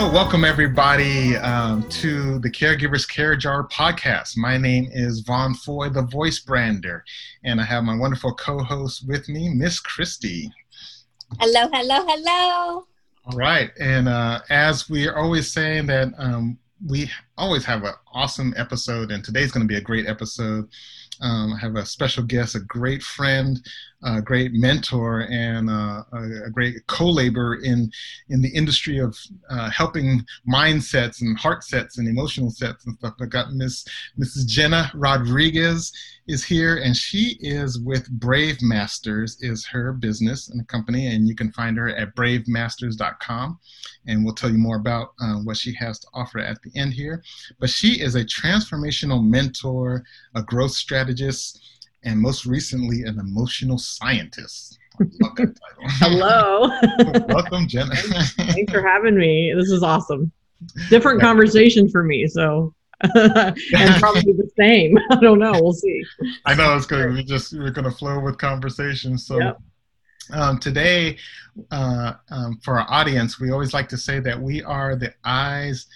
Welcome everybody um, to the Caregivers Care Jar podcast. My name is Vaughn Foy, the voice brander, and I have my wonderful co host with me, Miss Christy. Hello, hello, hello. All right, and uh, as we are always saying that um, we always have an awesome episode, and today's going to be a great episode. Um, I have a special guest, a great friend, a great mentor, and uh, a, a, great co-laborer in in the industry of uh, helping mindsets and heart sets and emotional sets and stuff. I got Miss Mrs. Jena Rodriguez is here, and she is with Brave Masters, is her business and company, and you can find her at bravemasters.com, and we'll tell you more about uh, what she has to offer at the end here. But she is a transformational mentor, a growth strategist, and most recently, an emotional scientist. Hello. Welcome, Jena. Thanks for having me. This is awesome. Different conversation for me, so and probably the same. I don't know. We'll see. I know it's going to be just we're going to flow with conversation. So yep. um, today, uh, um, for our audience, we always like to say that we are the eyes.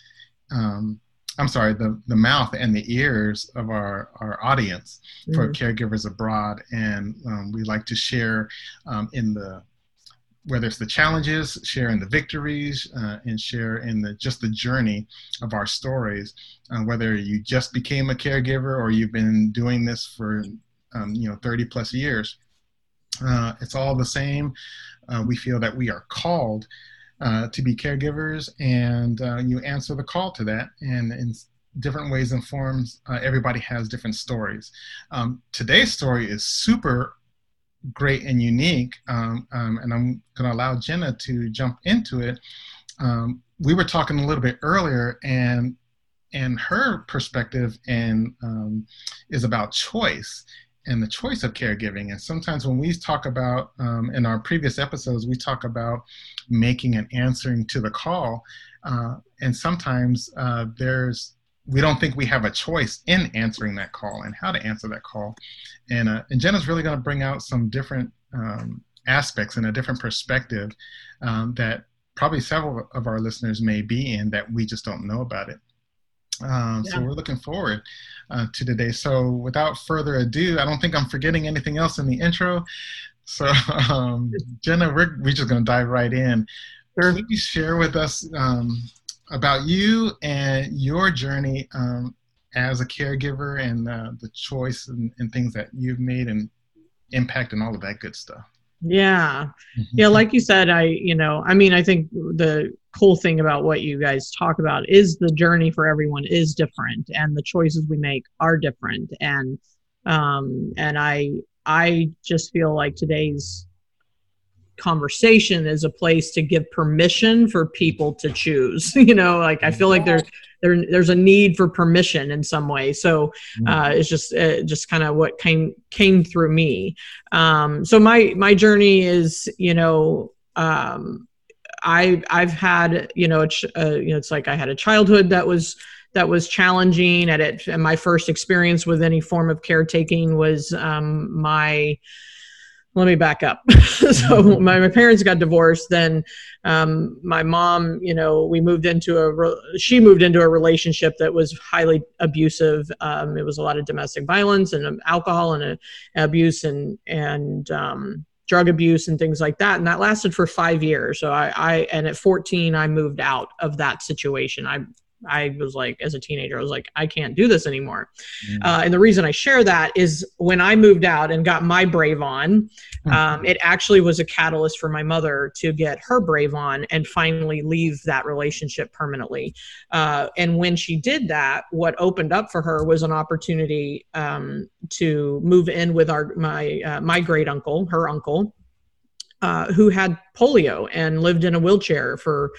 Um, I'm sorry, the, the mouth and the ears of our, our audience for mm-hmm. caregivers abroad. And um, we like to share um, in the whether it's the challenges, share in the victories, uh, and share in the just the journey of our stories. Uh, whether you just became a caregiver or you've been doing this for um, you know 30 plus years, uh, it's all the same. Uh, we feel that we are called uh, to be caregivers, and uh, you answer the call to that, and in different ways and forms, everybody has different stories. Um, today's story is super great and unique, um, um, and I'm going to allow Jena to jump into it. Um, we were talking a little bit earlier, and and her perspective and um, is about choice and the choice of caregiving. And sometimes when we talk about um, in our previous episodes, we talk about making and answering to the call, uh, and sometimes uh, there's we don't think we have a choice in answering that call and how to answer that call. And, uh, and Jena's really going to bring out some different um, aspects and a different perspective um, that probably several of our listeners may be in that we just don't know about it. Um, yeah. So we're looking forward uh, to today. So without further ado, I don't think I'm forgetting anything else in the intro. So um, Jena, we're, we're just going to dive right in. Sure. Please share with us um, about you and your journey um, as a caregiver and uh, the choice and, and, things that you've made and impact and all of that good stuff. Yeah. Mm-hmm. Yeah. Like you said, I, you know, I mean, I think the cool thing about what you guys talk about is the journey for everyone is different and the choices we make are different. And, um, and I, I just feel like today's conversation is a place to give permission for people to choose you know like i feel like there, there there's a need for permission in some way so mm-hmm. uh, it's just uh, just kind of what came came through me um, so my my journey is you know um, i i've had you know it's uh, you know it's like i had a childhood that was that was challenging at it and my first experience with any form of caretaking was um, my let me back up. so my, my parents got divorced. Then um, my mom, you know, we moved into a re- she moved into a relationship that was highly abusive. Um, it was a lot of domestic violence and um, alcohol and uh, abuse and and um, drug abuse and things like that. And that lasted for five years. So I, I and at 14 I moved out of that situation. I I was like, as a teenager, I was like, I can't do this anymore. Mm. Uh, and the reason I share that is when I moved out and got my Brave on, hmm. um, it actually was a catalyst for my mother to get her Brave on and finally leave that relationship permanently. Uh, and when she did that, what opened up for her was an opportunity um, to move in with our my uh, my great uncle, her uncle, uh, who had polio and lived in a wheelchair for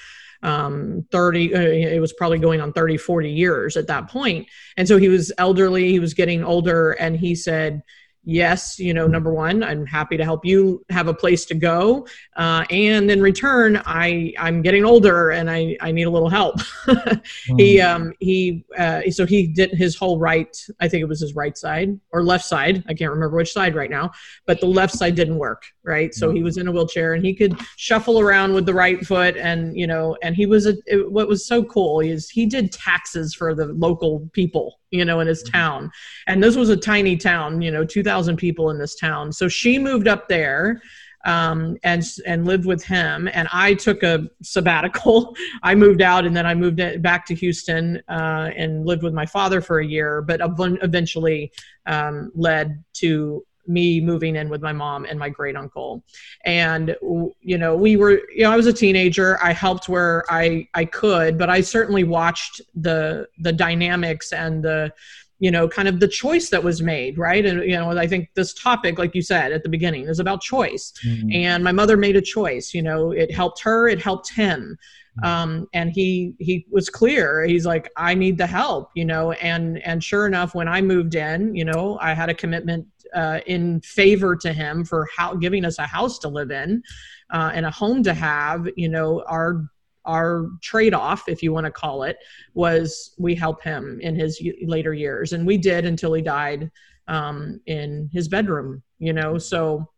um, 30 uh, it was probably going on 30 40 years at that point. And so he was elderly he was getting older and he said yes, you know, number one, I'm happy to help you have a place to go. Uh, and in return, I, I'm getting older and I, I need a little help. mm. He, um, he, uh, so he did his whole right, I think it was his right side or left side. I can't remember which side right now, but the left side didn't work. Right. So he was in a wheelchair and he could shuffle around with the right foot. And, you know, and he was a, it, what was so cool is he did taxes for the local people you know, in his town. And this was a tiny town, you know, 2,000 people in this town. So she moved up there um, and and lived with him. And I took a sabbatical. I moved out, and then I moved back to Houston uh, and lived with my father for a year. But eventually um, led to me moving in with my mom and my great uncle. And you know we were you know i was a teenager. I helped where i i could but i certainly watched the the dynamics and the you know kind of the choice that was made right? And you know i think this topic like you said at the beginning is about choice. Mm-hmm. and my mother made a choice you know it helped her it helped him. Mm-hmm. um, and he he was clear. He's like i need the help you know and and sure enough when i moved in you know i had a commitment uh, in favor to him for how giving us a house to live in uh, and a home to have you know our our trade-off if you want to call it was we help him in his later years. And we did until he died um, in his bedroom you know so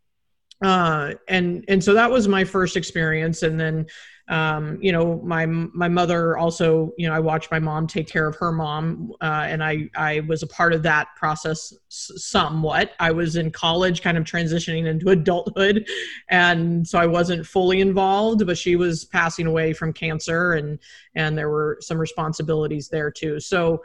uh, and and so that was my first experience. And then um, you know my my mother also you know i watched my mom take care of her mom uh, and i i was a part of that process somewhat. I was in college kind of transitioning into adulthood and so i wasn't fully involved but she was passing away from cancer and and there were some responsibilities there too. So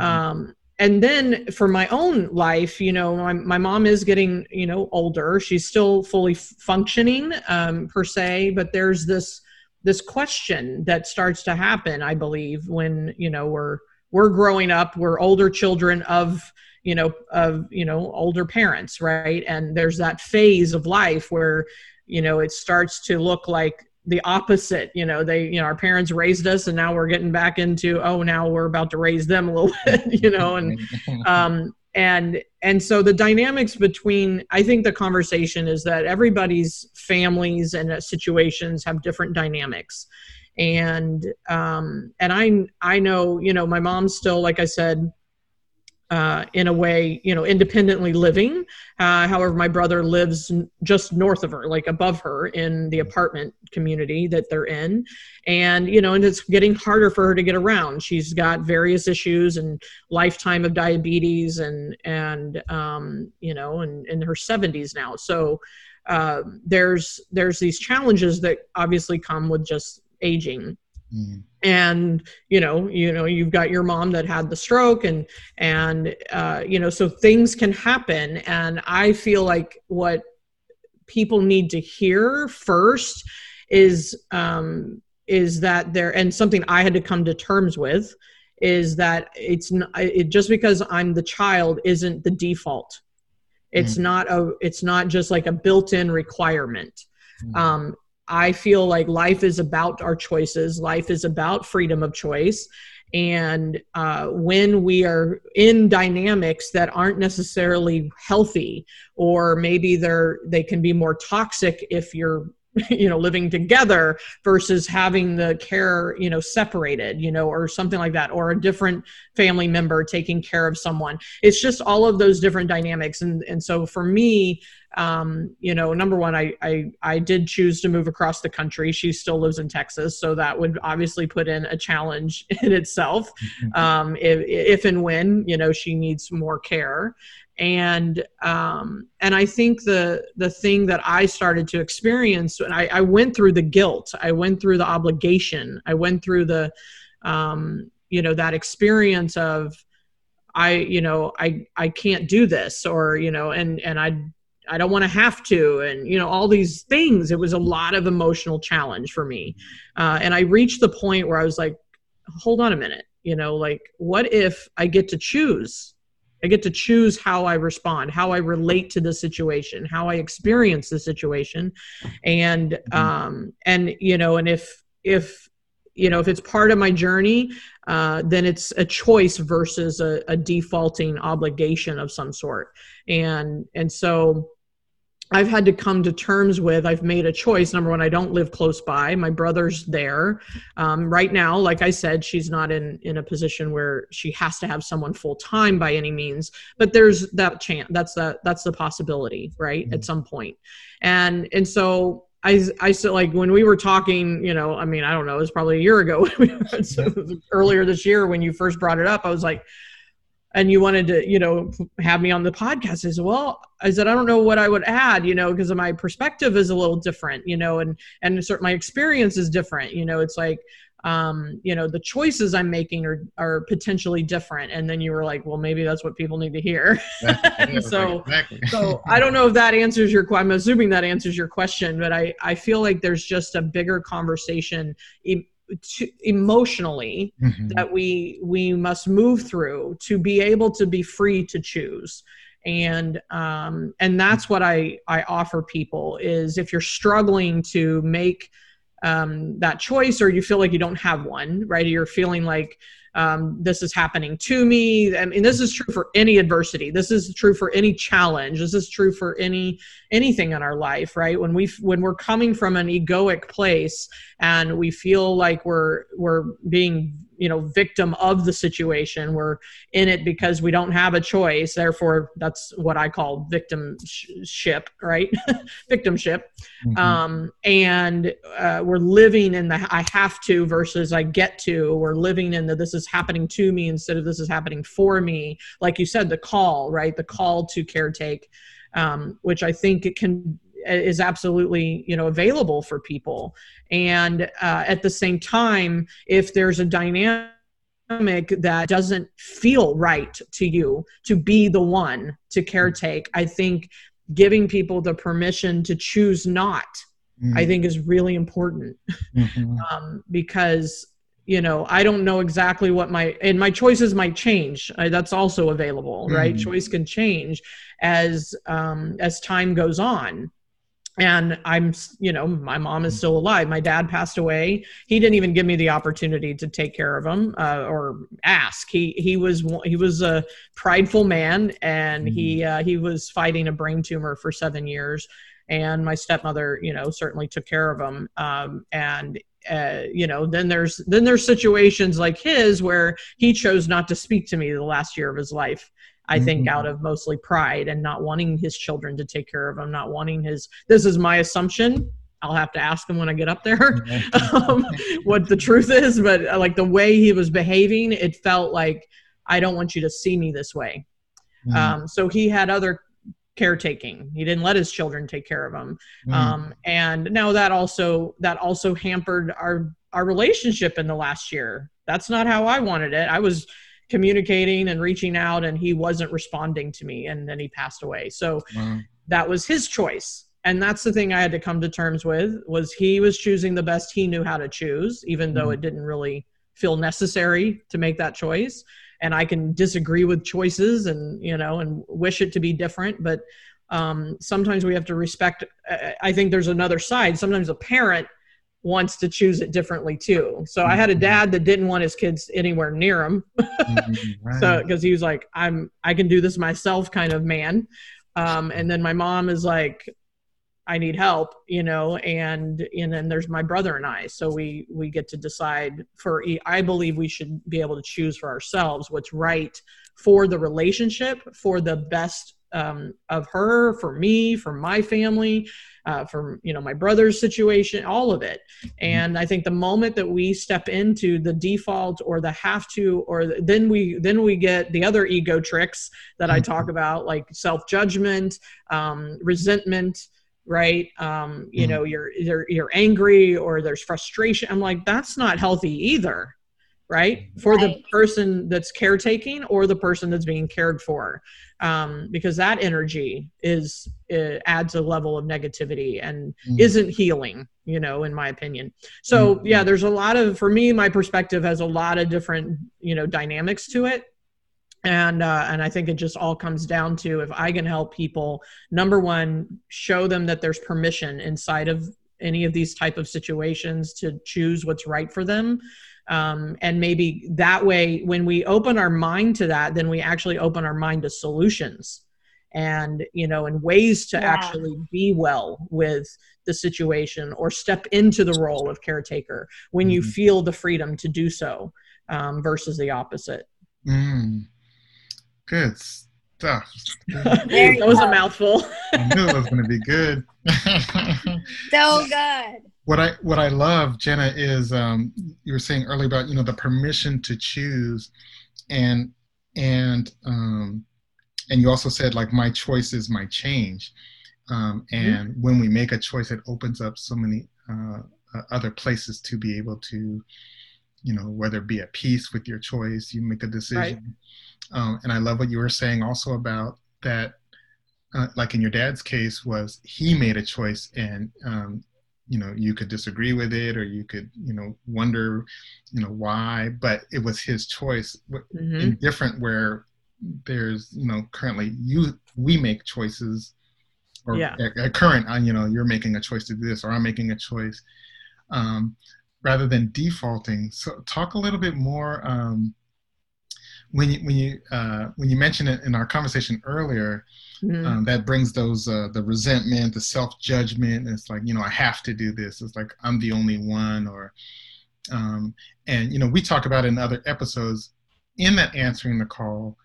mm-hmm. um and then for my own life you know my, my mom is getting you know older. She's still fully functioning um, per se but there's this this question that starts to happen i believe when you know we're we're growing up we're older children of you know of you know older parents right? And there's that phase of life where you know it starts to look like the opposite you know they you know our parents raised us and now we're getting back into oh now we're about to raise them a little bit you know and um and and so the dynamics between i think the conversation is that everybody's families and situations have different dynamics. And um and i i know you know my mom's still like i said uh, in a way, you know, independently living. Uh, however, my brother lives just north of her, like above her in the apartment community that they're in. And, you know, and it's getting harder for her to get around. She's got various issues and lifetime of diabetes and, and, um, you know, and in her 70s now. So, uh, there's, there's these challenges that obviously come with just aging. Mm and you know you know you've got your mom that had the stroke and and uh, you know so things can happen and i feel like what people need to hear first is um is that there and something i had to come to terms with is that it's not it, just because i'm the child isn't the default it's mm. not a it's not just like a built-in requirement mm. um, I feel like life is about our choices, life is about freedom of choice. And uh, when we are in dynamics that aren't necessarily healthy, or maybe they're they can be more toxic if you're you know living together versus having the care you know separated you know or something like that or a different family member taking care of someone it's just all of those different dynamics and and so for me um, you know, number one, I, I I did choose to move across the country. She still lives in Texas, so that would obviously put in a challenge in itself. Mm-hmm. Um, if, if and when you know she needs more care, and um, and I think the the thing that I started to experience, and I, I went through the guilt, I went through the obligation, I went through the um, you know that experience of I you know I I can't do this or you know and and I I don't want to have to, and you know all these things. It was a lot of emotional challenge for me, uh, and I reached the point where I was like, "Hold on a minute, you know, like what if I get to choose? I get to choose how I respond, how I relate to the situation, how I experience the situation, and mm-hmm. um, and you know, and if if you know if it's part of my journey uh, then it's a choice versus a, a defaulting obligation of some sort and and so I've had to come to terms with. I've made a choice. Number one, I don't live close by. My brother's there um, right now. Like I said, she's not in in a position where she has to have someone full time by any means. But there's that chance. That's the that's the possibility, right? Mm-hmm. At some point, and and so I, I said like when we were talking, you know, I mean, I don't know, it was probably a year ago, so earlier this year when you first brought it up, I was like, and you wanted to you know have me on the podcast I said, well i said i don't know what i would add you know because my perspective is a little different you know and and my experience is different you know it's like um, you know the choices i'm making are are potentially different and then you were like well maybe that's what people need to hear so exactly. so i don't know if that answers your i'm assuming that answers your question but i i feel like there's just a bigger conversation to, emotionally mm-hmm. that we we must move through to be able to be free to choose and um, and that's what I I offer people is if you're struggling to make um, that choice or you feel like you don't have one right you're feeling like um, this is happening to me. I mean this is true for any adversity. This is true for any challenge. This is true for any anything in our life right? When we when we're coming from an egoic place and we feel like we're we're being you know victim of the situation we're in it because we don't have a choice. Therefore that's what i call victimship right? Victimship. Mm-hmm. um, and uh, we're living in the i have to versus i get to. We're living in the this is happening to me instead of this is happening for me like you said the call right the call to caretake um, which i think it can is absolutely you know available for people and uh, at the same time if there's a dynamic that doesn't feel right to you to be the one to caretake i think giving people the permission to choose not mm-hmm. i think is really important mm-hmm. um, because you know i don't know exactly what my and my choices might change. That's also available right? Mm-hmm. choice can change as um, as time goes on. And i'm you know my mom is still alive. My dad passed away. He didn't even give me the opportunity to take care of him uh, or ask. He he was he was a prideful man and he mm-hmm. uh, he was fighting a brain tumor for seven years. And my stepmother you know certainly took care of him um, and uh, you know then there's then there's situations like his where he chose not to speak to me the last year of his life I think mm-hmm. out of mostly pride and not wanting his children to take care of him, not wanting his. This is my assumption. I'll have to ask him when I get up there um, what the truth is, but uh, like the way he was behaving, it felt like I don't want you to see me this way. Mm-hmm. Um, so he had other caretaking. He didn't let his children take care of him, mm-hmm. um, and now that also that also hampered our our relationship in the last year. That's not how I wanted it. I was communicating and reaching out and he wasn't responding to me and then he passed away so wow. that was his choice and that's the thing i had to come to terms with was he was choosing the best he knew how to choose even mm though it didn't really feel necessary to make that choice and i can disagree with choices and you know and wish it to be different but um, sometimes we have to respect i think there's another side sometimes a parent wants to choose it differently too. So I had a mm-hmm. dad that didn't want his kids anywhere near him. mm-hmm, right. So because he was like, I'm I can do this myself kind of man. Um, and then my mom is like, I need help, you know, and and then there's my brother and I. So we we get to decide for I believe we should be able to choose for ourselves what's right for the relationship, for the best um, of her, for me, for my family, uh, for you know my brother's situation, all of it. And I think the moment that we step into the default or the have to, or the, then we then we get the other ego tricks that I talk about, like self judgment, um, resentment right um you mm-hmm. know you're, you're you're angry or there's frustration i'm like that's not healthy either right for right. the person that's caretaking or the person that's being cared for um, because that energy is adds a level of negativity and mm. isn't healing you know in my opinion so mm. yeah there's a lot of for me my perspective has a lot of different you know dynamics to it and uh, and I think it just all comes down to if I can help people, number one, show them that there's permission inside of any of these type of situations to choose what's right for them um, and maybe that way when we open our mind to that then we actually open our mind to solutions and you know and ways to yeah. actually be well with the situation or step into the role of caretaker when mm-hmm. you feel the freedom to do so um, versus the opposite mm. Good stuff that was go. a mouthful i knew it was going to be good so good what I what I love, Jena, is um, you were saying earlier about you know the permission to choose, and and um, and you also said like my choices might change, um, mm-hmm. and mm-hmm. when we make a choice, it opens up so many uh, uh, other places to be able to, you know, whether it be at peace with your choice, you make a decision, right. Um, and I love what you were saying also about that. Uh, like in your dad's case was he made a choice and um, you know you could disagree with it or you could you know wonder you know why but it was his choice mm-hmm. indifferent where there's you know currently you we make choices or yeah. at, at current uh, you know you're making a choice to do this or i'm making a choice um, rather than defaulting. So talk a little bit more um, when you when you uh, when you mentioned it in our conversation earlier mm-hmm. um, that brings those uh, the resentment the self-judgment. It's like you know i have to do this. It's like i'm the only one or um, and you know we talk about in other episodes in that answering the call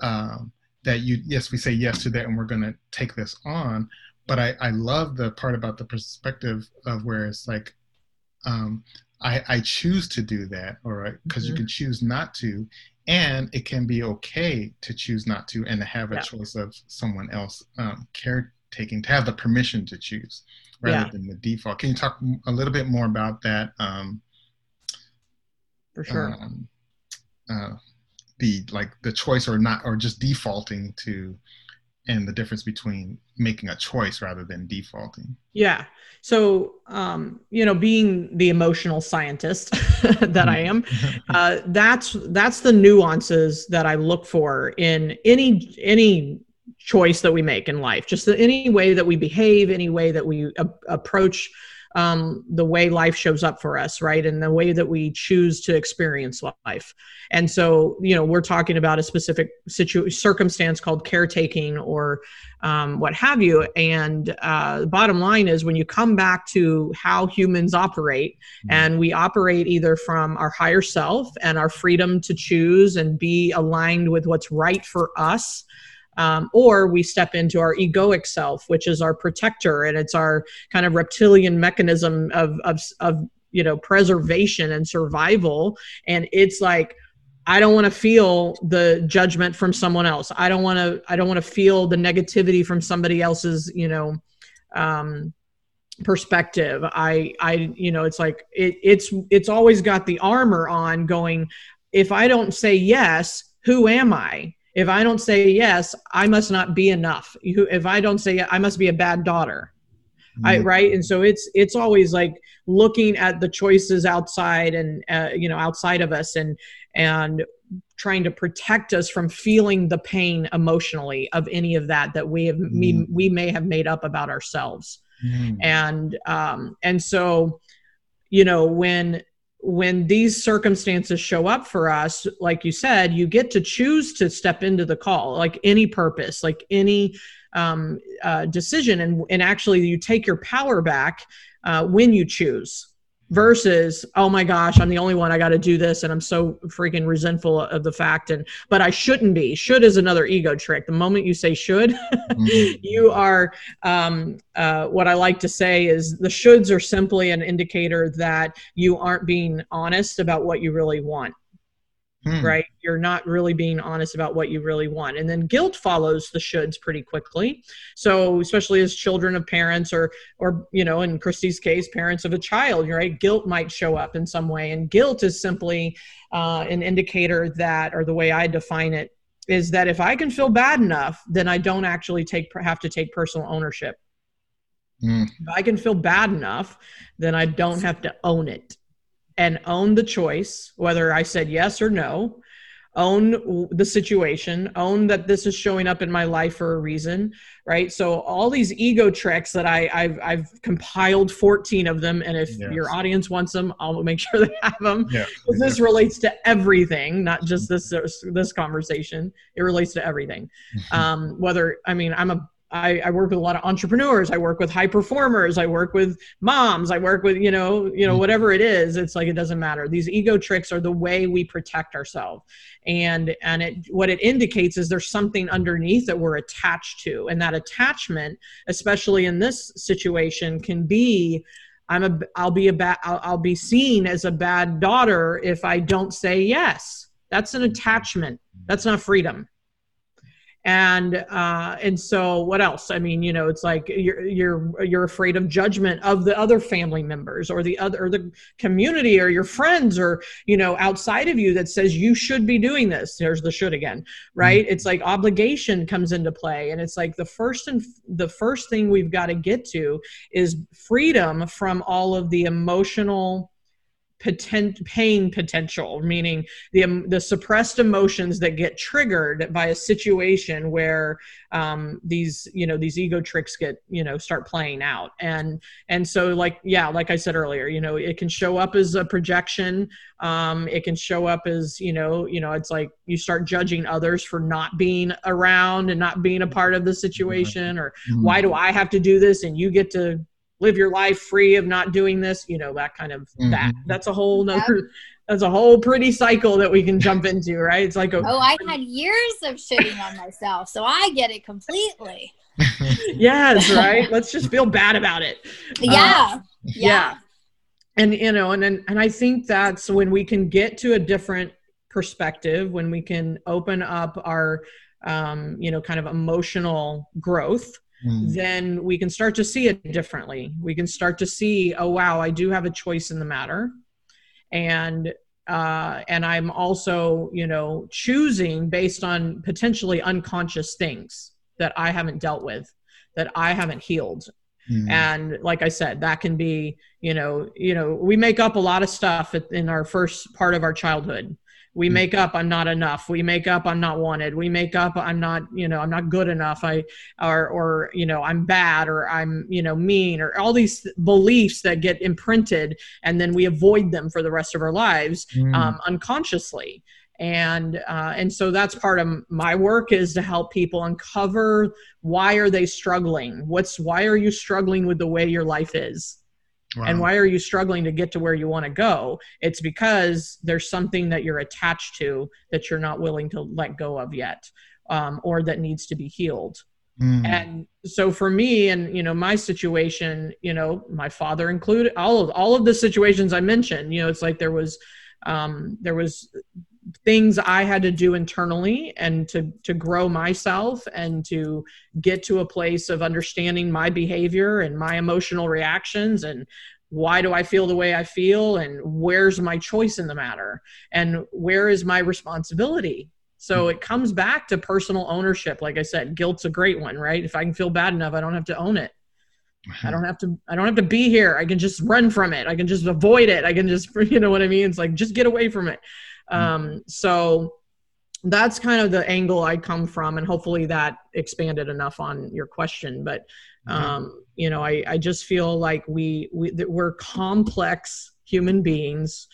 um, that you yes we say yes to that and we're going to take this on. But I, I love the part about the perspective of where it's like um, I, I choose to do that or because mm-hmm. you can choose not to and it can be okay to choose not to and to have a yeah. choice of someone else um, caretaking to have the permission to choose rather yeah. than the default can you talk a little bit more about that um, for sure um, uh, the like the choice or not or just defaulting to and the difference between making a choice rather than defaulting. Yeah. So um, you know being the emotional scientist that i am uh, that's that's the nuances that i look for in any any choice that we make in life. Just the, any way that we behave any way that we a- approach um, the way life shows up for us, right? And the way that we choose to experience life. And so, you know, we're talking about a specific situ- circumstance called caretaking or um, what have you. And uh, the bottom line is when you come back to how humans operate, mm-hmm. and we operate either from our higher self and our freedom to choose and be aligned with what's right for us um, or we step into our egoic self, which is our protector, and it's our kind of reptilian mechanism of of of you know preservation and survival, and it's like. I don't want to feel the judgment from someone else. I don't want to. I don't want to feel the negativity from somebody else's. You know, um, perspective. I. I. You know, it's like it, it's. It's always got the armor on. Going. If I don't say yes, who am I? If I don't say yes, I must not be enough. If I don't say I must be a bad daughter. Mm-hmm. I, right and so it's it's always like looking at the choices outside and uh, you know outside of us and and trying to protect us from feeling the pain emotionally of any of that that we have mm-hmm. we, we may have made up about ourselves mm-hmm. and um and so you know when when these circumstances show up for us, like you said, you get to choose to step into the call, like any purpose, like any um, uh, decision, and and actually you take your power back uh, when you choose versus oh my gosh i'm the only one i got to do this and i'm so freaking resentful of the fact and but i shouldn't be. Should is another ego trick. The moment you say should mm-hmm. you are um, uh, what i like to say is the shoulds are simply an indicator that you aren't being honest about what you really want hmm. right? You're not really being honest about what you really want. And then guilt follows the shoulds pretty quickly. So especially as children of parents or or you know, in Christy's case, parents of a child, right? Guilt might show up in some way. And guilt is simply uh, an indicator that, or the way I define it, is that if I can feel bad enough, then I don't actually take have to take personal ownership. Mm. If I can feel bad enough, then I don't have to own it and own the choice, whether I said yes or no. own the situation own that this is showing up in my life for a reason right so all these ego tricks that I, have I've compiled 14 of them and if yes. your audience wants them i'll make sure they have them yeah. this relates to everything not just this this conversation it relates to everything um, whether i mean i'm a I, I, work with a lot of entrepreneurs. I work with high performers. I work with moms. I work with you know you know mm-hmm. whatever it is. It's like it doesn't matter. These ego tricks are the way we protect ourselves, and and it what it indicates is there's something underneath that we're attached to, and that attachment, especially in this situation, can be I'm a I'll be a bad I'll, I'll be seen as a bad daughter if I don't say yes. That's an attachment. That's not freedom and uh, and so what else? I mean you know it's like you're you're you're afraid of judgment of the other family members or the other or the community or your friends or you know outside of you that says you should be doing this. There's the should again right? Mm-hmm. it's like obligation comes into play. And it's like the first and the first thing we've got to get to is freedom from all of the emotional potent pain potential meaning the um, the suppressed emotions that get triggered by a situation where um, these you know these ego tricks get you know start playing out and and so like yeah like i said earlier you know it can show up as a projection um, it can show up as you know you know it's like you start judging others for not being around and not being a part of the situation or mm-hmm. why do i have to do this and you get to live your life free of not doing this you know that kind of mm-hmm. that. That's a whole nother that's a whole pretty cycle that we can jump into right? It's like a, oh i had years of shitting on myself so i get it completely. Yes right? Let's just feel bad about it. Yeah. Uh, yeah. yeah. And you know and, and and i think that's when we can get to a different perspective when we can open up our um, you know kind of emotional growth mm. then we can start to see it differently. We can start to see, oh wow, I do have a choice in the matter, and uh, and I'm also, you know, choosing based on potentially unconscious things that I haven't dealt with, that I haven't healed. Mm. And like I said, that can be, you know, you know, we make up a lot of stuff in our first part of our childhood we mm. make up i'm not enough. We make up i'm not wanted. We make up i'm not you know i'm not good enough. I or or you know i'm bad or i'm you know mean or all these beliefs that get imprinted and then we avoid them for the rest of our lives mm. um, unconsciously. And uh, and so that's part of my work is to help people uncover why are they struggling? What's why are you struggling with the way your life is Wow. And why are you struggling to get to where you want to go? It's because there's something that you're attached to that you're not willing to let go of yet, um, or that needs to be healed. Mm. And so for me, and you know, my situation, you know, my father included all of all of the situations I mentioned. You know, it's like there was um, there was things I had to do internally and to to grow myself and to get to a place of understanding my behavior and my emotional reactions and why do I feel the way I feel and where's my choice in the matter and where is my responsibility. So hmm. it comes back to personal ownership. Like I said guilt's a great one right? If I can feel bad enough I don't have to own it. I don't have to I don't have to be here. I can just run from it. I can just avoid it. I can just you know what I mean? It's like just get away from it. Um, so that's kind of the angle I come from, and hopefully that expanded enough on your question. But mm-hmm. um, you know, I, I just feel like we, we we're complex human beings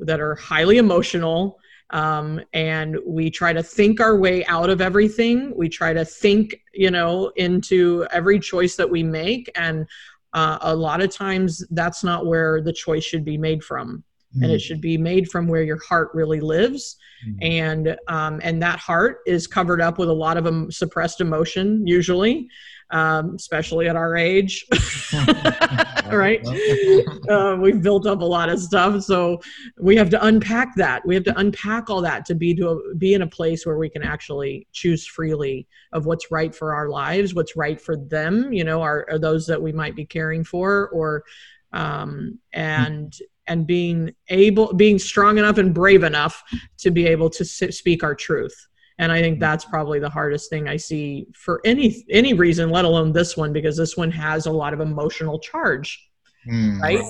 that are highly emotional. Um, and we try to think our way out of everything. We try to think, you know, into every choice that we make, and uh, a lot of times that's not where the choice should be made from mm. and it mm. should be made from where your heart really lives mm. and um, and that heart is covered up with a lot of um, suppressed emotion usually um, especially at our age right uh, we've built up a lot of stuff so we have to unpack that we have to unpack all that to be to a, be in a place where we can actually choose freely of what's right for our lives what's right for them you know are, are those that we might be caring for or um, and and being able being strong enough and brave enough to be able to speak our truth and i think mm-hmm. that's probably the hardest thing i see for any any reason let alone this one because this one has a lot of emotional charge mm. right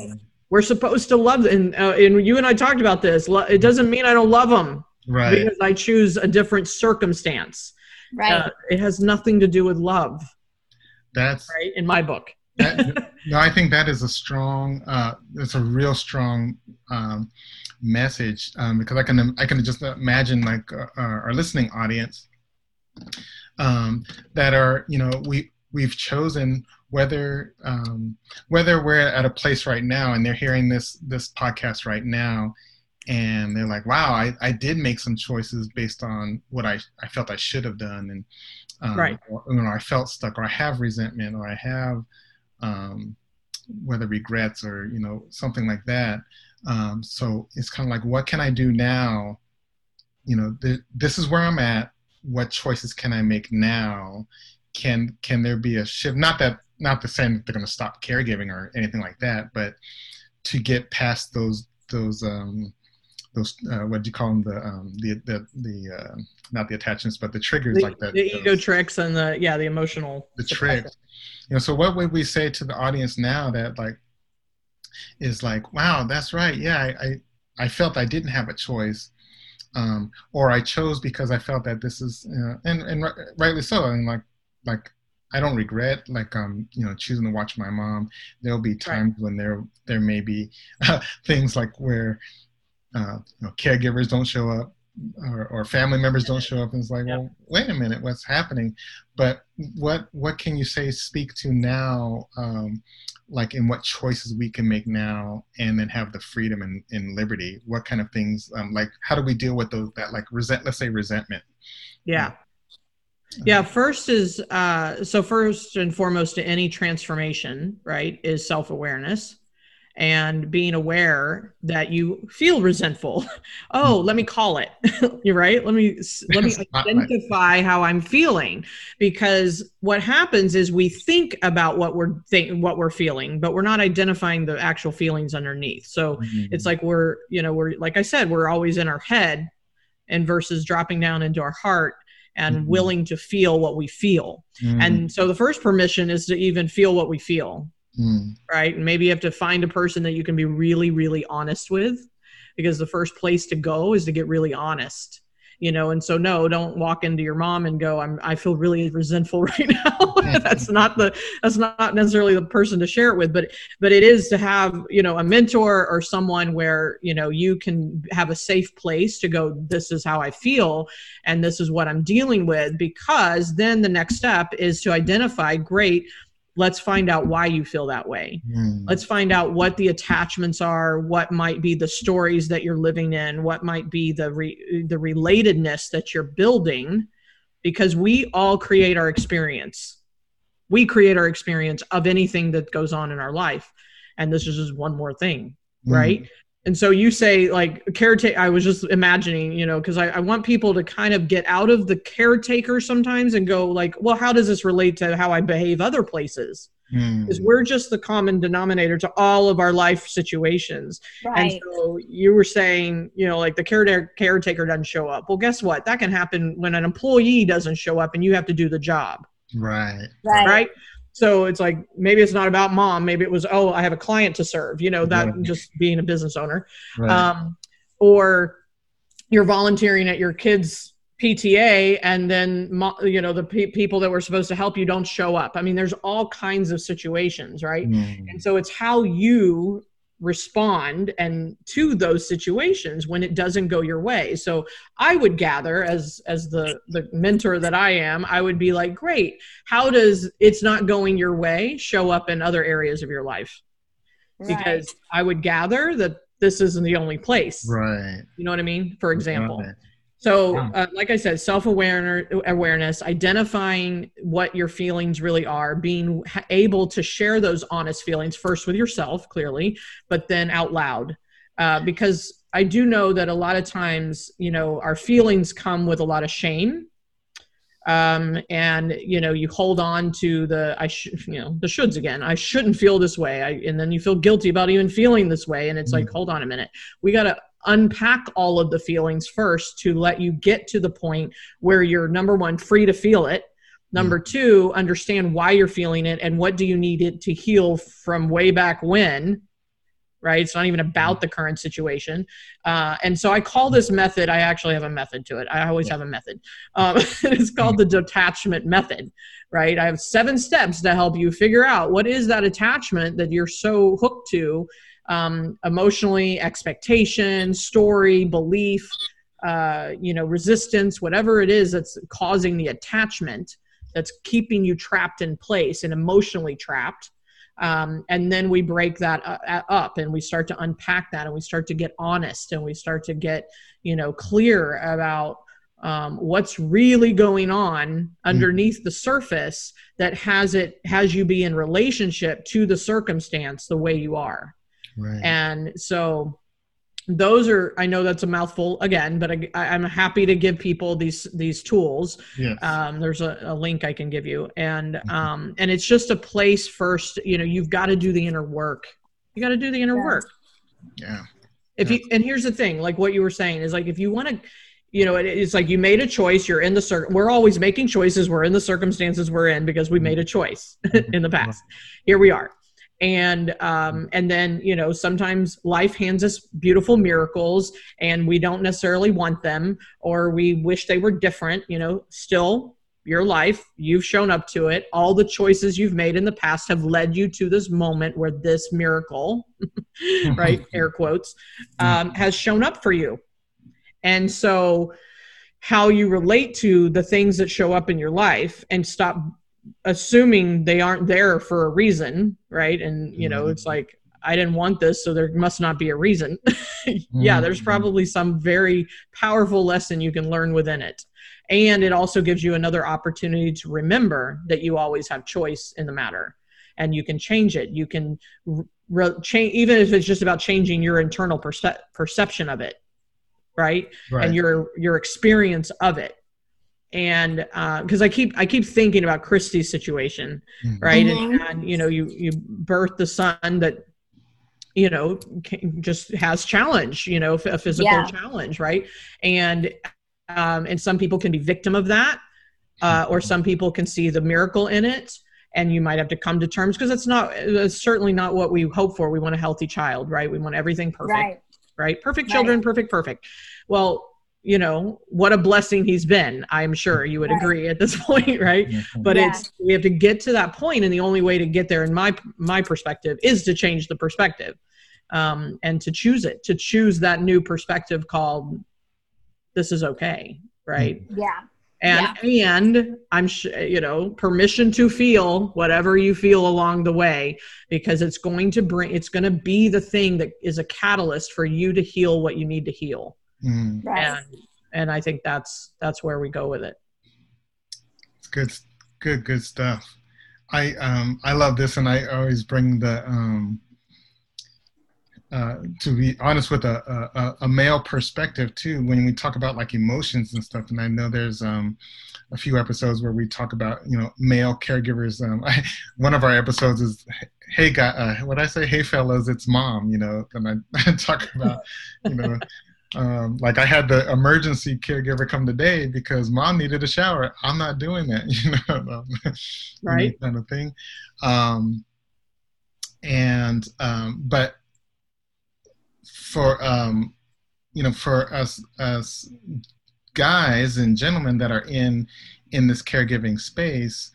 we're supposed to love and uh, and you and i talked about this it doesn't mean i don't love them right. because I choose a different circumstance. Right. Uh, it has nothing to do with love, That's right? In my book. That, no, I think that is a strong. Uh, it's a real strong um, message um, because I can I can just imagine like uh, our listening audience um, that are you know we we've chosen whether um, whether we're at a place right now and they're hearing this this podcast right now and they're like wow I, I did make some choices based on what I, I felt I should have done and um, Right. or, you know I felt stuck or I have resentment or I have um, whether regrets or you know something like that. Um, so it's kind of like what can I do now? You know th- this is where I'm at. What choices can I make now? Can can there be a shift? Not that not the saying that they're going to stop caregiving or anything like that but to get past those those um those uh, what do you call them the um the the, the uh, not the attachments but the triggers The, like that the ego those- tricks and the yeah the emotional the tricks. You know so what would we say to the audience now that like is like wow that's right. Yeah i i, I felt i didn't have a choice um or i chose because i felt that this is you know, and and ri- rightly so. And like like i don't regret like um you know choosing to watch my mom. There'll be times when there there may be things like where uh you know caregivers don't show up or, or family members don't show up and it's like Yep. well wait a minute what's happening? But what what can you say speak to now um, like in what choices we can make now and then have the freedom and, and liberty? What kind of things um, like how do we deal with those that like resent let's say resentment? Yeah. Yeah, first is uh, so first and foremost to any transformation, right, is self awareness and being aware that you feel resentful. oh, let me call it. You're right. Let me let me identify how I'm feeling because what happens is we think about what we're think what we're feeling, but we're not identifying the actual feelings underneath. So it's like we're you know we're like i said we're always in our head and versus dropping down into our heart and Mhm. willing to feel what we feel Mm, and so the first permission is to even feel what we feel mm, right? And maybe you have to find a person that you can be really really honest with because the first place to go is to get really honest you know? And so no don't walk into your mom and go i'm i feel really resentful right now. That's not the that's not necessarily the person to share it with but but it is to have you know a mentor or someone where you know you can have a safe place to go this is how i feel and this is what i'm dealing with because then the next step is to identify great let's find out why you feel that way. Mm, let's find out what the attachments are what might be the stories that you're living in what might be the re- the relatedness that you're building because we all create our experience. We create our experience of anything that goes on in our life. And this is just one more thing mm, right and so you say like caretaker i was just imagining you know because I, I want people to kind of get out of the caretaker sometimes and go like well how does this relate to how i behave other places? Mm, because we're just the common denominator to all of our life situations. Right. and so you were saying you know like the caretaker caretaker doesn't show up. Well guess what? That can happen when an employee doesn't show up and you have to do the job. Right. Right. right so it's like maybe it's not about mom maybe it was oh i have a client to serve you know that Right. just being a business owner right um, or you're volunteering at your kids PTA and then you know the pe- people that were supposed to help you don't show up. I mean there's all kinds of situations, right? mm, And so it's how you respond and to those situations when it doesn't go your way. So I would gather as as the the mentor that I am, I would be like, "Great. How does it's not going your way show up in other areas of your life?" Because I would gather that this isn't the only place. right You know what I mean? For example. Right. So, uh, like I said, self awareness, identifying what your feelings really are, being able to share those honest feelings first with yourself, clearly, but then out loud. Uh, because I do know that a lot of times, you know, our feelings come with a lot of shame. Um, and you know, you hold on to the I should, you know, the shoulds again. I shouldn't feel this way, I, and then you feel guilty about even feeling this way. And it's like, Mhm. hold on a minute, we got to unpack all of the feelings first to let you get to the point where you're number one free to feel it number two understand why you're feeling it and what do you need it to heal from way back when right? It's not even about mm-hmm. the current situation. Uh, and so I call this method, I actually have a method to it. I always have a method. Um, it's called the detachment method, right? I have seven steps to help you figure out what is that attachment that you're so hooked to um, emotionally, expectation, story, belief, uh, you know, resistance, whatever it is that's causing the attachment that's keeping you trapped in place and emotionally trapped um, and then we break that uh, up and we start to unpack that and we start to get honest and we start to get you know clear about um, what's really going on underneath mm-hmm. the surface that has it has you be in relationship to the circumstance the way you are right. and so those are i know that's a mouthful again but I, am happy to give people these these tools yes. um, there's a, a, link i can give you and mm-hmm. um, and it's just a place first you know you've got to do the inner work you got to do the inner yeah. work yeah if yeah. you and here's the thing like what you were saying is like if you want to you know it, it's like you made a choice you're in the cir- we're always making choices we're in the circumstances we're in because we mm-hmm. made a choice mm-hmm. in the past here we are and um, and then you know sometimes life hands us beautiful miracles and we don't necessarily want them or we wish they were different you know still your life you've shown up to it. All the choices you've made in the past have led you to this moment where this miracle right air quotes um, has shown up for you. And so how you relate to the things that show up in your life and stop assuming they aren't there for a reason, right? And you know, mm-hmm. it's like I didn't want this, so there must not be a reason. yeah, there's mm-hmm. probably some very powerful lesson you can learn within it. And it also gives you another opportunity to remember that you always have choice in the matter and you can change it. You can re- change, even if it's just about changing your internal perce- perception of it, right? right? And your your experience of it and because uh, I keep I keep thinking about Christy's situation, mm-hmm. right? Mm-hmm. And, and, you know, you you birth the son that you know just has challenge, you know, a physical yeah. challenge, right? And um, and some people can be victim of that, uh, or some people can see the miracle in it, and you might have to come to terms because it's not it's certainly not what we hope for. We want a healthy child, right? We want everything perfect, right? right? Perfect children, right. perfect, perfect. Well, you know what a blessing he's been i'm sure you would agree at this point right? But yeah. it's we have to get to that point and the only way to get there in my my perspective is to change the perspective um, and to choose it to choose that new perspective called this is okay right? Yeah. And yeah. and i'm sure you know permission to feel whatever you feel along the way because it's going to bring it's going to be the thing that is a catalyst for you to heal what you need to heal Mm. Right. And, and I think that's that's where we go with it. It's good, good, good stuff. I um I love this, and I always bring the um uh, to be honest with a, a, a male perspective too when we talk about like emotions and stuff and i know there's um, a few episodes where we talk about you know male caregivers um, I, one of our episodes is hey guy uh, what i say hey fellas it's mom you know and I, I talk about you know um, like I had the emergency caregiver come today because mom needed a shower. I'm not doing that, you know, right? kind of thing. Um, and um, but for um, you know, for us us guys and gentlemen that are in in this caregiving space,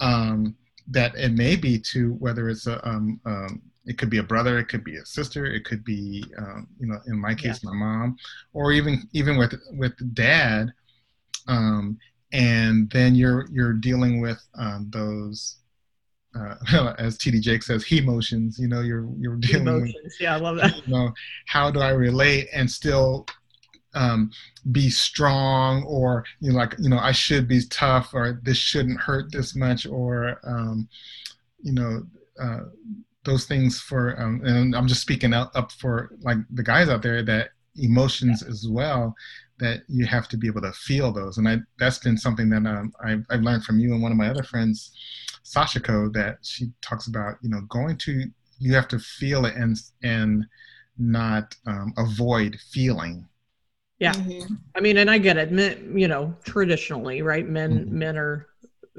um, that it may be to whether it's a um, um, it could be a brother, it could be a sister, it could be, um, you know, in my case, yeah. my mom, or even even with with dad. Um, and then you're you're dealing with um, those, uh, as TD Jake says, he motions. You know, you're you're dealing emotions. with. Yeah, I love that. You know, how do I relate and still um, be strong or you know like you know i should be tough or this shouldn't hurt this much or um, you know uh, those things for um, and i'm just speaking up, up for like the guys out there that emotions yeah. as well that you have to be able to feel those and I, that's been something that um, I've, I've learned from you and one of my other friends sashiko that she talks about you know going to you have to feel it and and not um, avoid feeling yeah mm-hmm. i mean and i get it men, you know traditionally right men mm-hmm. men are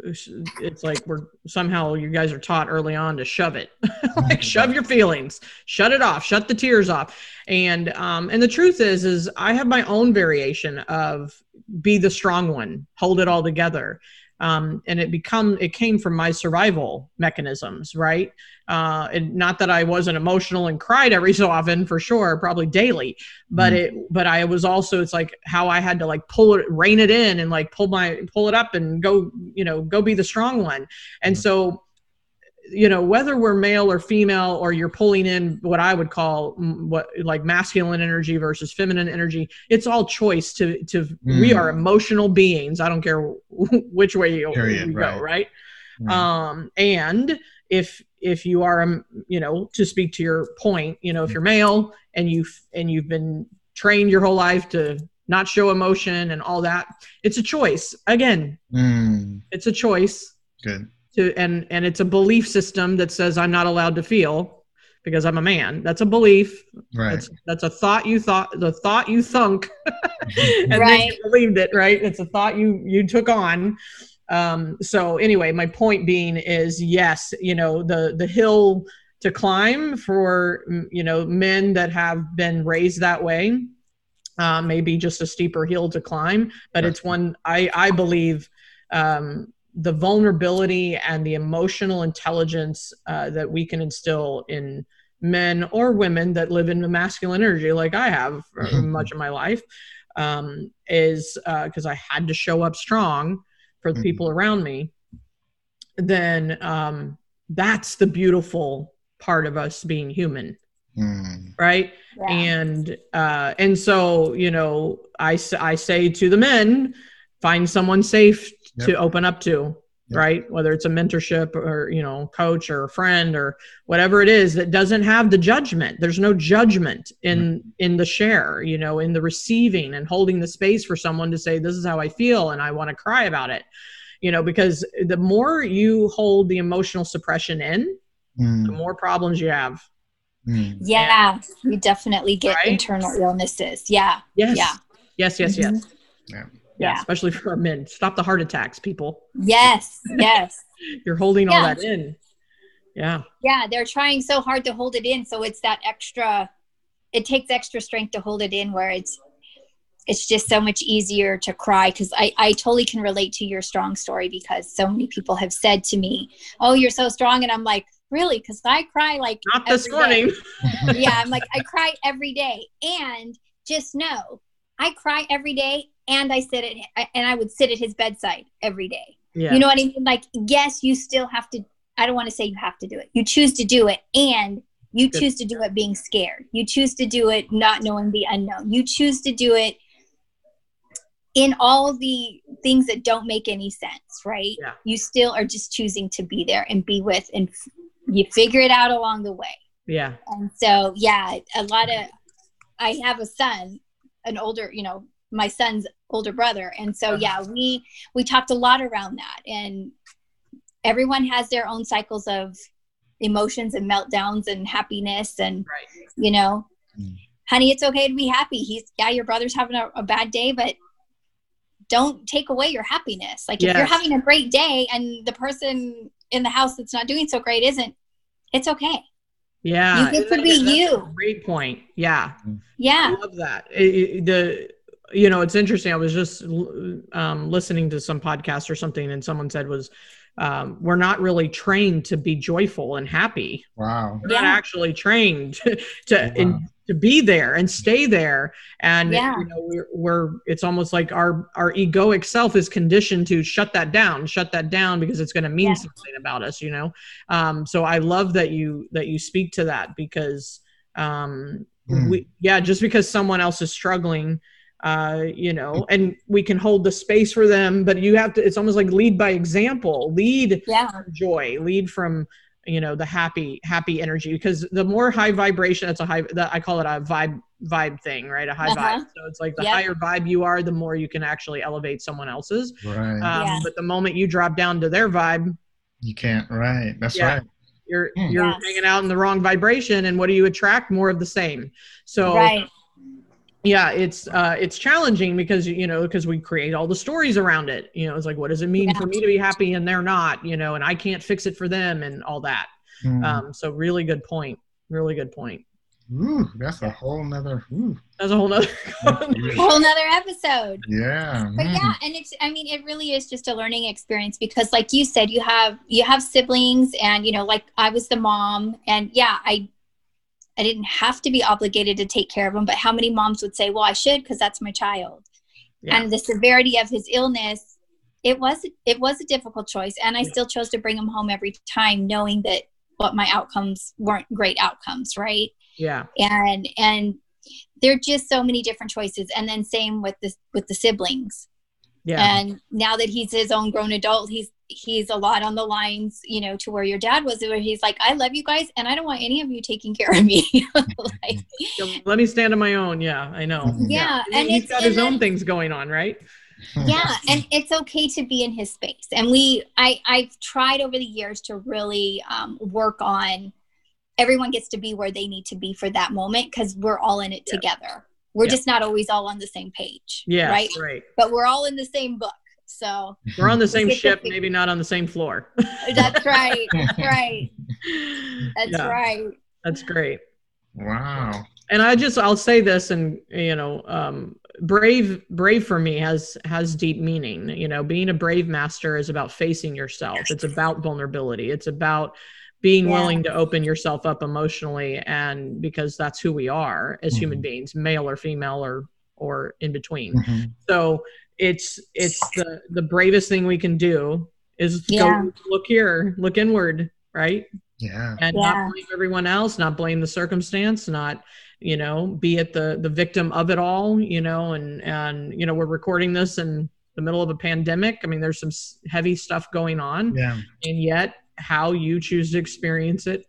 it's like we're somehow you guys are taught early on to shove it. Like shove your feelings shut it off shut the tears off. And um and the truth is is i have my own variation of be the strong one hold it all together um, and it become it came from my survival mechanisms right uh, and not that i wasn't emotional and cried every so often for sure probably daily but mm. it but i was also it's like how i had to like pull it rein it in and like pull my pull it up and go you know go be the strong one and mm. so you know whether we're male or female or you're pulling in what i would call what like masculine energy versus feminine energy it's all choice to to mm. we are emotional beings i don't care which way you Period, right. go right mm. um and if if you are um, you know to speak to your point you know if you're male and you've and you've been trained your whole life to not show emotion and all that it's a choice again mm. it's a choice good to and and it's a belief system that says i'm not allowed to feel because i'm a man. That's a belief. Right. That's, that's a thought you thought the thought you thunk. And right. then you believed it right? It's a thought you you took on. Um so anyway my point being is yes you know the the hill to climb for you know men that have been raised that way uh, maybe just a steeper hill to climb but right. it's one i i believe um the vulnerability and the emotional intelligence uh, that we can instill in men or women that live in the masculine energy like i have for mm-hmm. much of my life um, is because uh, i had to show up strong for the mm-hmm. people around me then um, that's the beautiful part of us being human mm. right yeah. and uh, and so you know I, I say to the men find someone safe yep. to open up to yep. right whether it's a mentorship or you know coach or a friend or whatever it is that doesn't have the judgment there's no judgment in mm-hmm. in the share you know in the receiving and holding the space for someone to say this is how i feel and i want to cry about it you know because the more you hold the emotional suppression in mm. the more problems you have mm. yeah you definitely get right? internal illnesses yeah yes yeah yes yes mm-hmm. yes yeah yeah, especially for men. Stop the heart attacks, people. Yes, yes. You're holding yeah. all that in. Yeah. Yeah, they're trying so hard to hold it in, so it's that extra. It takes extra strength to hold it in, where it's it's just so much easier to cry because I, I totally can relate to your strong story because so many people have said to me, Oh, you're so strong. And I'm like, Really? Because I cry like not this morning. yeah, I'm like, I cry every day. And just know I cry every day and I sit at and I would sit at his bedside every day. Yeah. You know what I mean? Like, yes, you still have to. I don't want to say you have to do it. You choose to do it, and you Good. choose to do it being scared. You choose to do it not knowing the unknown. You choose to do it in all the things that don't make any sense, right? Yeah. You still are just choosing to be there and be with, and f- you figure it out along the way. Yeah. And so, yeah, a lot of. I have a son, an older, you know, my son's older brother. And so uh-huh. yeah we we talked a lot around that. And everyone has their own cycles of emotions and meltdowns and happiness and right. you know mm. honey it's okay to be happy. He's yeah your brother's having a, a bad day but don't take away your happiness. Like yes. if you're having a great day and the person in the house that's not doing so great isn't it's okay. Yeah. You get to be you. great point. Yeah. Yeah. I love that. It, it, the you know, it's interesting. I was just um, listening to some podcast or something, and someone said was um, we're not really trained to be joyful and happy. Wow, we're yeah. not actually trained to to, wow. in, to be there and stay there. And yeah. you know, we're, we're it's almost like our our egoic self is conditioned to shut that down, shut that down because it's going to mean yeah. something about us. You know, um, so I love that you that you speak to that because um, mm. we yeah, just because someone else is struggling uh, you know, and we can hold the space for them, but you have to, it's almost like lead by example, lead yeah. joy, lead from, you know, the happy, happy energy, because the more high vibration, that's a high, that I call it a vibe, vibe thing, right? A high uh-huh. vibe. So it's like the yep. higher vibe you are, the more you can actually elevate someone else's. Right. Um, yeah. But the moment you drop down to their vibe, you can't, right. That's yeah. right you're hmm. you're yes. hanging out in the wrong vibration and what do you attract more of the same so right yeah it's uh it's challenging because you know because we create all the stories around it you know it's like what does it mean yeah. for me to be happy and they're not you know and i can't fix it for them and all that mm. um so really good point really good point Ooh, that's a whole nother. Ooh. That's a whole nother. whole nother episode. Yeah. But mm. yeah, and it's. I mean, it really is just a learning experience because, like you said, you have you have siblings, and you know, like I was the mom, and yeah, I I didn't have to be obligated to take care of him, but how many moms would say, "Well, I should because that's my child." Yeah. And the severity of his illness, it was it was a difficult choice, and I yeah. still chose to bring him home every time, knowing that what my outcomes weren't great outcomes, right? yeah and and there are just so many different choices and then same with the with the siblings yeah and now that he's his own grown adult he's he's a lot on the lines you know to where your dad was where he's like i love you guys and i don't want any of you taking care of me like, let me stand on my own yeah i know yeah, yeah. and he's got his own things going on right yeah and it's okay to be in his space and we i i've tried over the years to really um, work on everyone gets to be where they need to be for that moment because we're all in it yeah. together. We're yeah. just not always all on the same page. Yeah. Right. Right. But we're all in the same book. So we're on the same ship, maybe not on the same floor. That's right. That's right. That's yeah. right. That's great. Wow. And I just I'll say this and you know, um, brave brave for me has has deep meaning. You know, being a brave master is about facing yourself. It's about vulnerability. It's about being yeah. willing to open yourself up emotionally and because that's who we are as mm-hmm. human beings male or female or or in between mm-hmm. so it's it's the the bravest thing we can do is yeah. go look here look inward right yeah and yeah. not blame everyone else not blame the circumstance not you know be it the the victim of it all you know and and you know we're recording this in the middle of a pandemic i mean there's some heavy stuff going on yeah and yet how you choose to experience it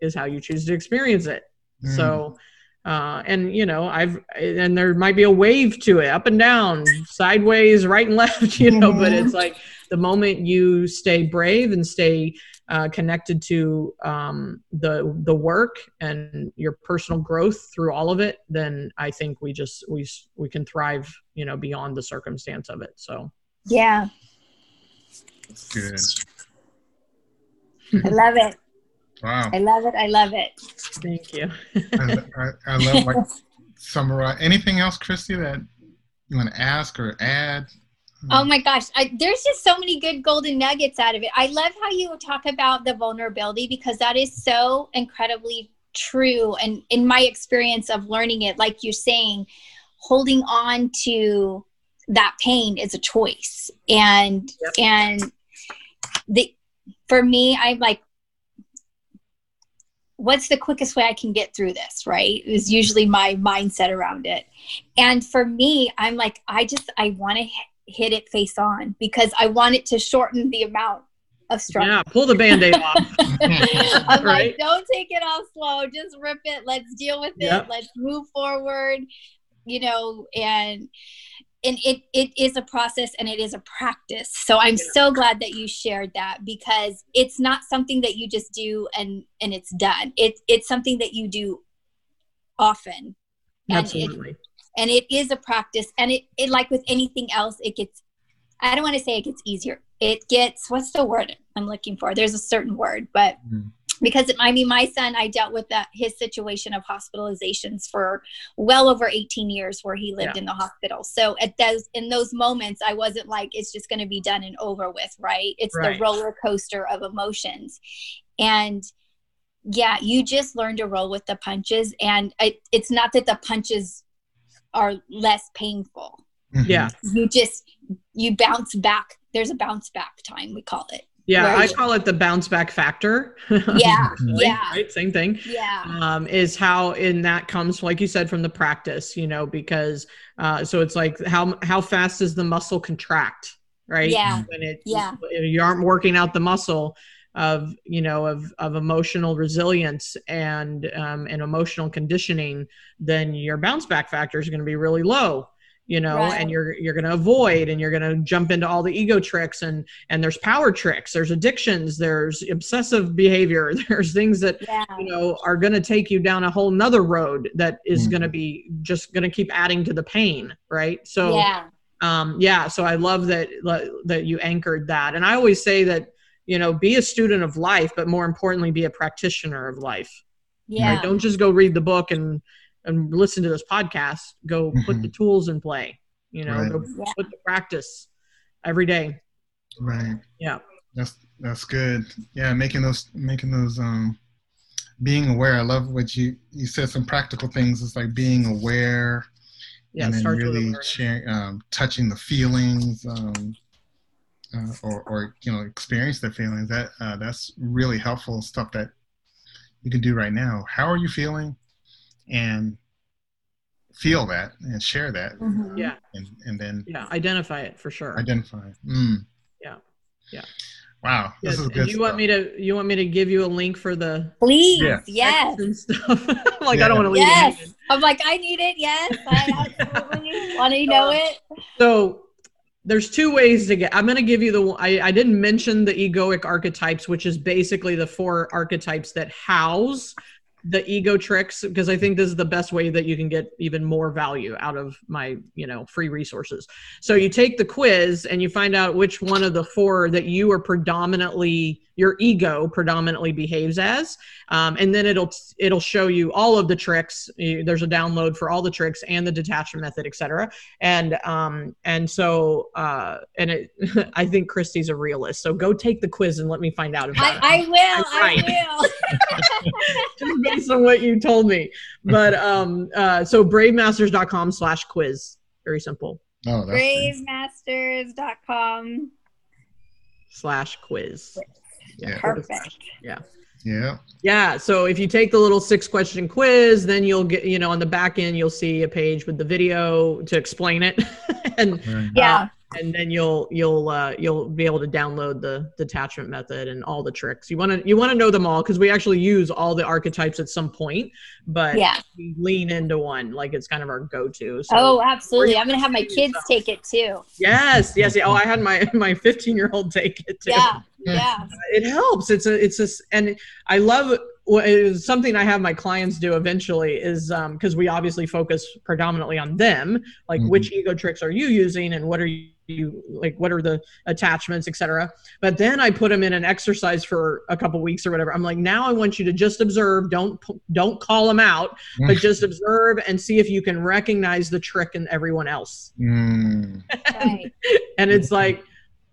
is how you choose to experience it. Mm. So, uh, and you know, I've and there might be a wave to it, up and down, sideways, right and left, you know. Mm-hmm. But it's like the moment you stay brave and stay uh, connected to um, the the work and your personal growth through all of it, then I think we just we we can thrive, you know, beyond the circumstance of it. So yeah, good. I love it. Wow. I love it. I love it. Thank you. I, I, I, love like summarize. Anything else, Christy, that you want to ask or add? Oh my gosh, I, there's just so many good golden nuggets out of it. I love how you talk about the vulnerability because that is so incredibly true. And in my experience of learning it, like you're saying, holding on to that pain is a choice. And yep. and the for me, I'm like, what's the quickest way I can get through this, right? Is usually my mindset around it. And for me, I'm like, I just, I want to hit it face on because I want it to shorten the amount of struggle. Yeah, pull the band-aid off. I'm right? like, don't take it all slow. Just rip it. Let's deal with it. Yep. Let's move forward. You know, and and it it is a process and it is a practice. So i'm yeah. so glad that you shared that because it's not something that you just do and and it's done. It's it's something that you do often. Absolutely and it, and it is a practice and it, it like with anything else it gets i don't want to say it gets easier. It gets what's the word i'm looking for? There's a certain word but mm because it, I mean, my son, I dealt with that his situation of hospitalizations for well over 18 years where he lived yeah. in the hospital. So at those in those moments, I wasn't like it's just going to be done and over with, right? It's right. the roller coaster of emotions, and yeah, you just learn to roll with the punches, and it, it's not that the punches are less painful. Mm-hmm. Yeah, you just you bounce back. There's a bounce back time we call it yeah, I call it the bounce back factor. Yeah, yeah, right, same thing. Yeah, um, is how in that comes, like you said, from the practice. You know, because uh, so it's like how how fast does the muscle contract, right? Yeah, when it yeah you aren't working out the muscle of you know of of emotional resilience and um, and emotional conditioning, then your bounce back factor is going to be really low you know right. and you're you're going to avoid and you're going to jump into all the ego tricks and and there's power tricks there's addictions there's obsessive behavior there's things that yeah. you know are going to take you down a whole nother road that is mm-hmm. going to be just going to keep adding to the pain right so yeah um yeah so i love that that you anchored that and i always say that you know be a student of life but more importantly be a practitioner of life yeah right? don't just go read the book and and listen to this podcast go mm-hmm. put the tools in play you know right. go put the practice every day. Right. Yeah. That's that's good. Yeah making those making those um being aware. I love what you you said some practical things. It's like being aware yeah, and then really sharing, um, touching the feelings um, uh, or, or you know experience the feelings. That uh, that's really helpful stuff that you can do right now. How are you feeling and feel that and share that. Mm-hmm. Yeah. And, and then yeah, identify it for sure. Identify. Mm. Yeah. Yeah. Wow. Yes. This is good. You stuff. want me to you want me to give you a link for the please yes, yes. and stuff. like yeah. I don't want to leave yes. I'm like I need it. Yes, I absolutely want to know it. So there's two ways to get i'm going to give you the I, I didn't mention the egoic archetypes which is basically the four archetypes that house the ego tricks because I think this is the best way that you can get even more value out of my, you know, free resources. So you take the quiz and you find out which one of the four that you are predominantly your ego predominantly behaves as um, and then it'll it'll show you all of the tricks. There's a download for all the tricks and the detachment method etc and um and so uh and it i think christy's a realist. So go take the quiz and let me find out about I, it. i will i will just based on what you told me but um uh so bravemasters.com slash quiz very simple oh, that's bravemasters.com slash quiz yeah. Perfect. Yeah. Yeah. Yeah. So if you take the little six question quiz, then you'll get, you know, on the back end, you'll see a page with the video to explain it. and yeah. Uh, and then you'll you'll uh, you'll be able to download the detachment method and all the tricks. You want to you want to know them all because we actually use all the archetypes at some point, but yeah, we lean into one like it's kind of our go to. So oh, absolutely! I'm gonna have my kids stuff. take it too. Yes, yes. Oh, I had my my 15 year old take it too. Yeah, yeah. It helps. It's a it's a and I love something I have my clients do eventually is because um, we obviously focus predominantly on them, like mm-hmm. which ego tricks are you using and what are you you like what are the attachments etc but then i put them in an exercise for a couple weeks or whatever. I'm like now i want you to just observe. Don't don't call them out but just observe and see if you can recognize the trick in everyone else. Mm. and, and it's like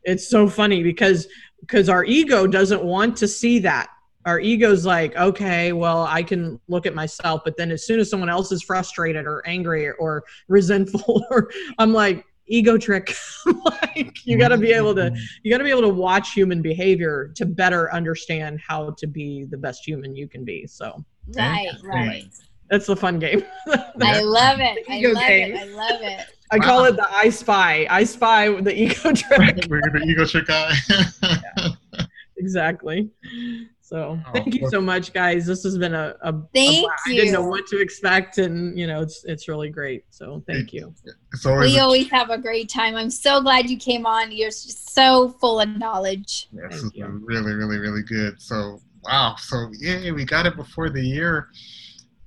it's so funny because because our ego doesn't want to see that our ego's like okay well i can look at myself but then as soon as someone else is frustrated or angry or, or resentful or i'm like ego trick like you got to be able to mm-hmm. you got to be able to watch human behavior to better understand how to be the best human you can be so right right that's the fun game i love it i love game. it i love it I wow. call it the I spy. I spy the ego trick. We're the ego trick guy. yeah, exactly. So oh, thank you so much, guys. This has been a, a thank a, you. I didn't know what to expect, and you know it's it's really great. So thank you. It's always we a, always have a great time. I'm so glad you came on. You're just so full of knowledge. Yes, really, really, really good. So wow. So yeah, we got it before the year.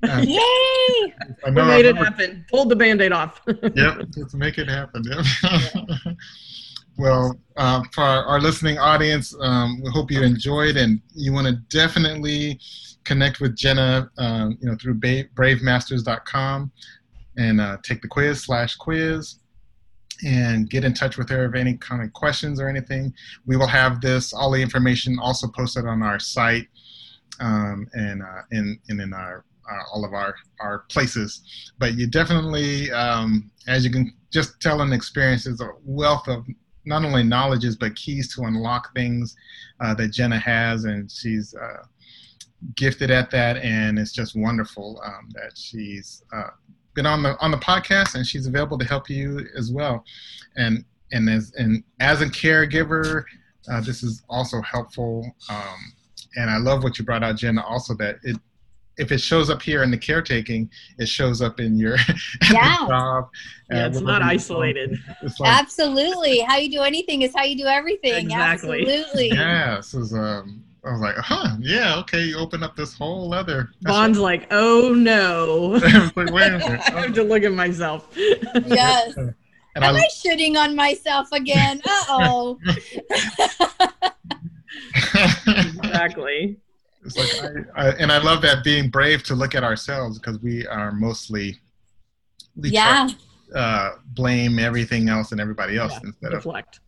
Uh, Yay! I we made it happen. Pulled the band-aid off. yep, let's make it happen. Yep. Yeah. Well, uh, for our, listening audience, um, we hope you enjoyed, and you want to definitely connect with Jena, um, you know, through bravemasters.com and uh, take the quiz slash quiz and get in touch with her if any kind of questions or anything. We will have this all the information also posted on our site um, and uh, in and in our uh, all of our our places. But you definitely, um, as you can just tell an experience, is a wealth of not only knowledges but keys to unlock things uh, that Jena has, and she's uh, gifted at that, and it's just wonderful um, that she's uh, been on the on the podcast, and she's available to help you as well. And and as and as a caregiver, uh, this is also helpful. Um, and I love what you brought out, Jena. Also, that it if it shows up here in the caretaking, it shows up in your yeah. job. Yeah, it's not isolated. It's like, Absolutely. How you do anything is how you do everything. Exactly. Absolutely. Yeah. This is um I was like, huh, yeah, okay, you open up this whole other. Vaughn's like, oh no. like, wait a minute. I have to look at myself. Yes. And Am I, I shitting on myself again? Uh oh. exactly. It's like, I, I, and I love that being brave to look at ourselves because we are mostly, we yeah, try, uh, blame everything else and everybody else yeah. instead Reflect. of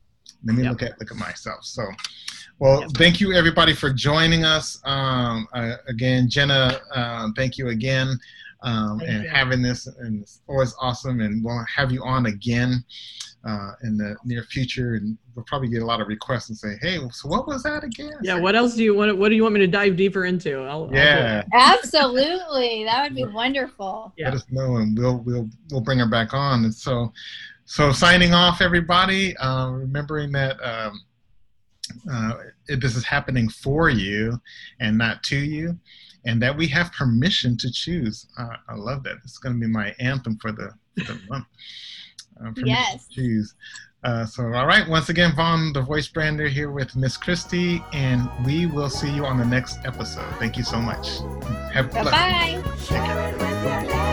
let me yep. look at look at myself. So, well, yep. thank you everybody for joining us. Um, uh, again, Jena, uh, thank you again um, and you. having this, and it's always awesome. And we'll have you on again uh, in the near future, and we'll probably get a lot of requests and say, "Hey, so what was that again?" Yeah, what else do you want? What do you want me to dive deeper into? I'll, yeah, I'll absolutely, that would be wonderful. Yeah. Let us know, and we'll we'll we'll bring her back on. And so, so signing off, everybody. Uh, remembering that. Um, uh, this is happening for you and not to you and that we have permission to choose. Uh, I love that. It's going to be my anthem for the, for the month. Uh, yes. choose. Uh, so, all right. Once again, Vaughn, the voice brander, here with Miss Christy, and we will see you on the next episode. Thank you so much. Have Bye bye.